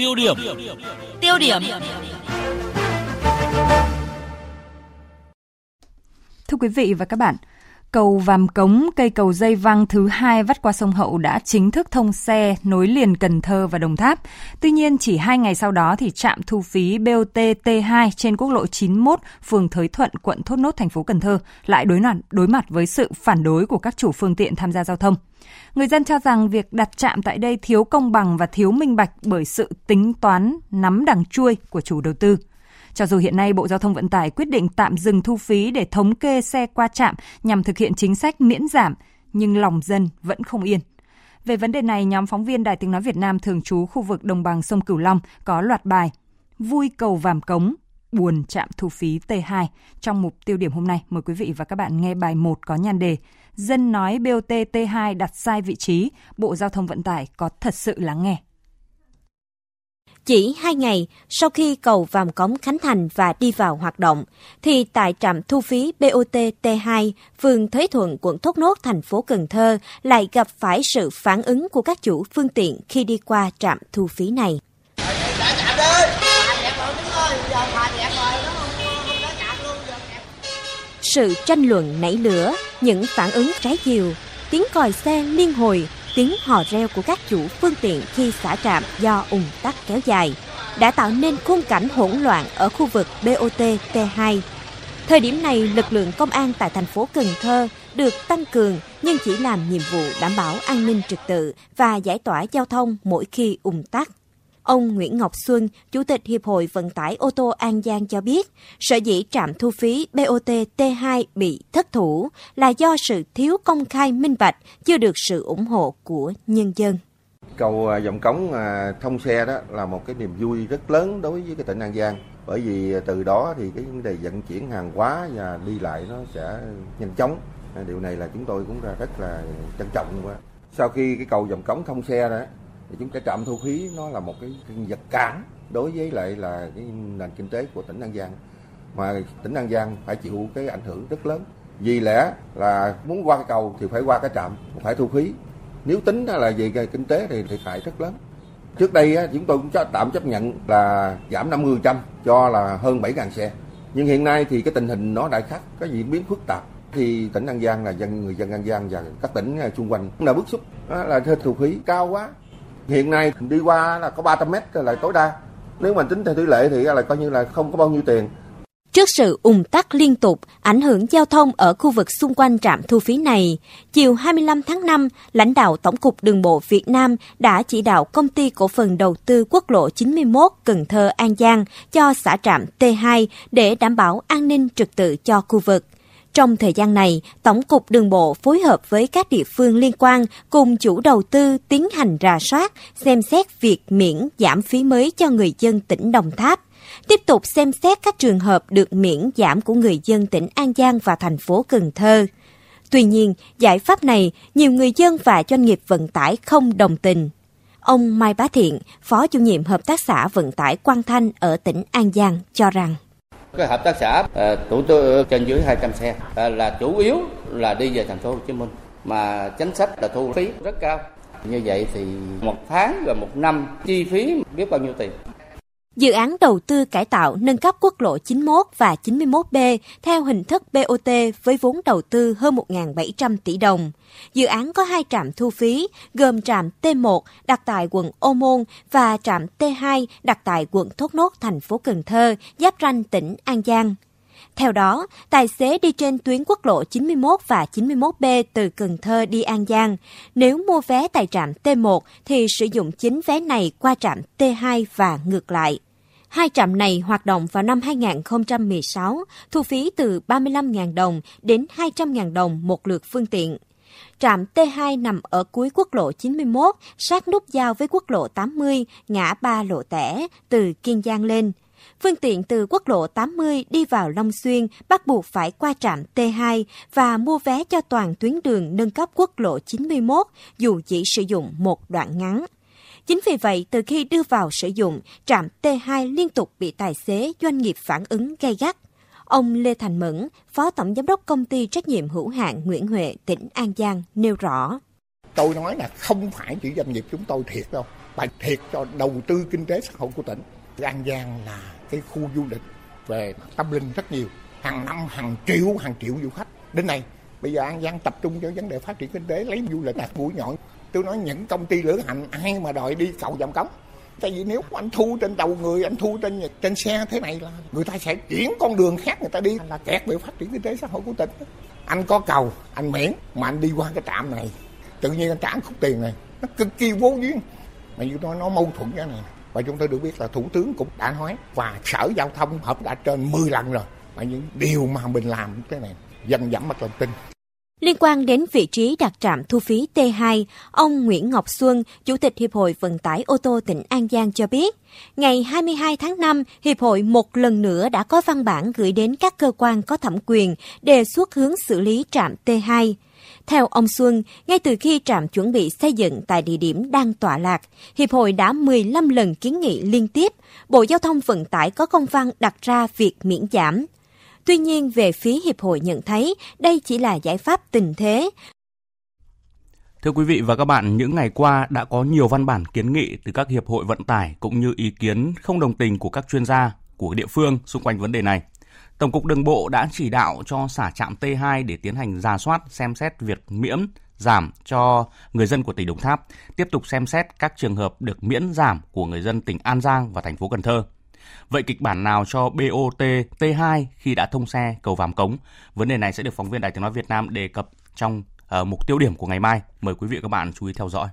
Tiêu điểm. Tiêu điểm. Thưa quý vị và các bạn, cầu Vàm Cống, cây cầu dây văng thứ hai vắt qua sông Hậu đã chính thức thông xe nối liền Cần Thơ và Đồng Tháp. Tuy nhiên, chỉ hai ngày sau đó thì trạm thu phí BOT T2 trên quốc lộ 91, phường Thới Thuận, quận Thốt Nốt, thành phố Cần Thơ lại đối mặt, đối mặt với sự phản đối của các chủ phương tiện tham gia giao thông. Người dân cho rằng việc đặt trạm tại đây thiếu công bằng và thiếu minh bạch bởi sự tính toán nắm đằng chuôi của chủ đầu tư. Cho dù hiện nay Bộ Giao thông Vận tải quyết định tạm dừng thu phí để thống kê xe qua trạm nhằm thực hiện chính sách miễn giảm, nhưng lòng dân vẫn không yên. Về vấn đề này, nhóm phóng viên Đài Tiếng Nói Việt Nam thường trú khu vực đồng bằng sông Cửu Long có loạt bài Vui cầu vàm cống, buồn trạm thu phí T2. Trong mục tiêu điểm hôm nay, mời quý vị và các bạn nghe bài 1 có nhan đề Dân nói BOT T2 đặt sai vị trí, Bộ Giao thông Vận tải có thật sự lắng nghe. Chỉ hai ngày sau khi cầu Vàm Cống khánh thành và đi vào hoạt động, thì tại trạm thu phí BOT T2, phường Thới Thuận, quận Thốt Nốt, thành phố Cần Thơ lại gặp phải sự phản ứng của các chủ phương tiện khi đi qua trạm thu phí này. Sự tranh luận nảy lửa, những phản ứng trái chiều, tiếng còi xe liên hồi, tiếng hò reo của các chủ phương tiện khi xả trạm do ủng tắc kéo dài đã tạo nên khung cảnh hỗn loạn ở khu vực BOT T2. Thời điểm này, lực lượng công an tại thành phố Cần Thơ được tăng cường nhưng chỉ làm nhiệm vụ đảm bảo an ninh trật tự và giải tỏa giao thông mỗi khi ủng tắc. Ông Nguyễn Ngọc Xuân, Chủ tịch Hiệp hội Vận tải ô tô An Giang cho biết, sở dĩ trạm thu phí BOT T2 bị thất thủ là do sự thiếu công khai minh bạch, chưa được sự ủng hộ của nhân dân. Cầu à, dòng cống à, thông xe đó là một cái niềm vui rất lớn đối với cái tỉnh An Giang. Bởi vì à, từ đó thì cái vấn đề vận chuyển hàng hóa và đi lại nó sẽ nhanh chóng. Điều này là chúng tôi cũng rất là trân trọng quá. Sau khi cái cầu dòng cống thông xe đó thì chúng cái trạm thu phí nó là một cái, cái vật cản đối với lại là cái nền kinh tế của tỉnh An Giang. Mà tỉnh An Giang phải chịu cái ảnh hưởng rất lớn. Vì lẽ là muốn qua cái cầu thì phải qua cái trạm phải thu phí. Nếu tính là về cái kinh tế thì thiệt hại rất lớn. Trước đây chúng tôi cũng tạm chấp nhận là giảm 50% cho là hơn 7.000 xe. Nhưng hiện nay thì cái tình hình nó đại khác có diễn biến phức tạp. Thì tỉnh An Giang là dân người dân An Giang và các tỉnh xung quanh cũng đã bức xúc đó là thuế thu phí cao quá. Hiện nay đi qua là có 300 mét là tối đa. Nếu mà tính theo tỷ lệ thì là coi như là không có bao nhiêu tiền. Trước sự ùn tắc liên tục, ảnh hưởng giao thông ở khu vực xung quanh trạm thu phí này, chiều 25 tháng 5, lãnh đạo Tổng cục Đường bộ Việt Nam đã chỉ đạo công ty cổ phần đầu tư quốc lộ 91 Cần Thơ An Giang cho xã trạm T2 để đảm bảo an ninh trật tự cho khu vực. Trong thời gian này, Tổng cục Đường bộ phối hợp với các địa phương liên quan cùng chủ đầu tư tiến hành rà soát, xem xét việc miễn giảm phí mới cho người dân tỉnh Đồng Tháp. Tiếp tục xem xét các trường hợp được miễn giảm của người dân tỉnh An Giang và thành phố Cần Thơ. Tuy nhiên, giải pháp này nhiều người dân và doanh nghiệp vận tải không đồng tình. Ông Mai Bá Thiện, Phó chủ nhiệm Hợp tác xã Vận tải Quang Thanh ở tỉnh An Giang cho rằng cái hợp tác xã ờ, à, tư trên dưới 200 xe. À, là chủ yếu là đi về thành phố Hồ Chí Minh mà chính sách là thu phí rất cao. Như vậy thì một tháng và một năm chi phí biết bao nhiêu tiền? Dự án đầu tư cải tạo nâng cấp quốc lộ 91 và 91B theo hình thức BOT với vốn đầu tư hơn 1.700 tỷ đồng. Dự án có hai trạm thu phí, gồm trạm T1 đặt tại quận Ô Môn và trạm T2 đặt tại quận Thốt Nốt, thành phố Cần Thơ, giáp ranh tỉnh An Giang. Theo đó, tài xế đi trên tuyến quốc lộ 91 và 91B từ Cần Thơ đi An Giang. Nếu mua vé tại trạm T1 thì sử dụng chính vé này qua trạm T2 và ngược lại. Hai trạm này hoạt động vào năm 2016, thu phí từ 35.000 đồng đến 200.000 đồng một lượt phương tiện. Trạm T2 nằm ở cuối quốc lộ 91, sát nút giao với quốc lộ 80, ngã ba lộ tẻ, từ Kiên Giang lên. Phương tiện từ quốc lộ 80 đi vào Long Xuyên bắt buộc phải qua trạm T2 và mua vé cho toàn tuyến đường nâng cấp quốc lộ 91 dù chỉ sử dụng một đoạn ngắn. Chính vì vậy, từ khi đưa vào sử dụng, trạm T2 liên tục bị tài xế doanh nghiệp phản ứng gay gắt. Ông Lê Thành Mẫn, Phó Tổng Giám đốc Công ty Trách nhiệm hữu hạn Nguyễn Huệ, tỉnh An Giang nêu rõ. tôi nói là không phải chỉ doanh nghiệp chúng tôi thiệt đâu mà thiệt cho đầu tư kinh tế xã hội của tỉnh an giang là cái khu du lịch về tâm linh rất nhiều hàng năm hàng triệu hàng triệu du khách đến nay bây giờ an giang tập trung cho vấn đề phát triển kinh tế lấy du lịch là mũi nhọn tôi nói những công ty lữ hành ai mà đòi đi cầu dòng cống? Tại vì nếu anh thu trên đầu người anh thu trên trên xe thế này là người ta sẽ chuyển con đường khác người ta đi. Là kẹt về phát triển kinh tế xã hội của tỉnh. Anh có cầu anh miễn mà anh đi qua cái trạm này. Tự nhiên anh trả khúc tiền này. Nó cực kỳ vô duyên. Mà như nói nó mâu thuẫn cái này. Và chúng tôi được biết là thủ tướng cũng đã nói và sở giao thông hợp đã trên 10 lần rồi. Mà những điều mà mình làm cái này dần dẫm mất lòng tin Liên quan đến vị trí đặt trạm thu phí T2, ông Nguyễn Ngọc Xuân, Chủ tịch Hiệp hội Vận tải ô tô tỉnh An Giang cho biết, ngày 22 tháng 5, Hiệp hội một lần nữa đã có văn bản gửi đến các cơ quan có thẩm quyền đề xuất hướng xử lý trạm T2. Theo ông Xuân, ngay từ khi trạm chuẩn bị xây dựng tại địa điểm đang tọa lạc, Hiệp hội đã 15 lần kiến nghị liên tiếp, Bộ Giao thông Vận tải có công văn đặt ra việc miễn giảm. Tuy nhiên, về phía Hiệp hội nhận thấy đây chỉ là giải pháp tình thế. Thưa quý vị và các bạn, những ngày qua đã có nhiều văn bản kiến nghị từ các hiệp hội vận tải cũng như ý kiến không đồng tình của các chuyên gia của địa phương xung quanh vấn đề này. Tổng cục Đường bộ đã chỉ đạo cho xả trạm T2 để tiến hành ra soát xem xét việc miễn giảm cho người dân của tỉnh Đồng Tháp, tiếp tục xem xét các trường hợp được miễn giảm của người dân tỉnh An Giang và thành phố Cần Thơ. Vậy kịch bản nào cho BOT T2 khi đã thông xe cầu Vàm Cống? Vấn đề này sẽ được phóng viên Đài Tiếng nói Việt Nam đề cập trong uh, mục tiêu điểm của ngày mai. Mời quý vị và các bạn chú ý theo dõi.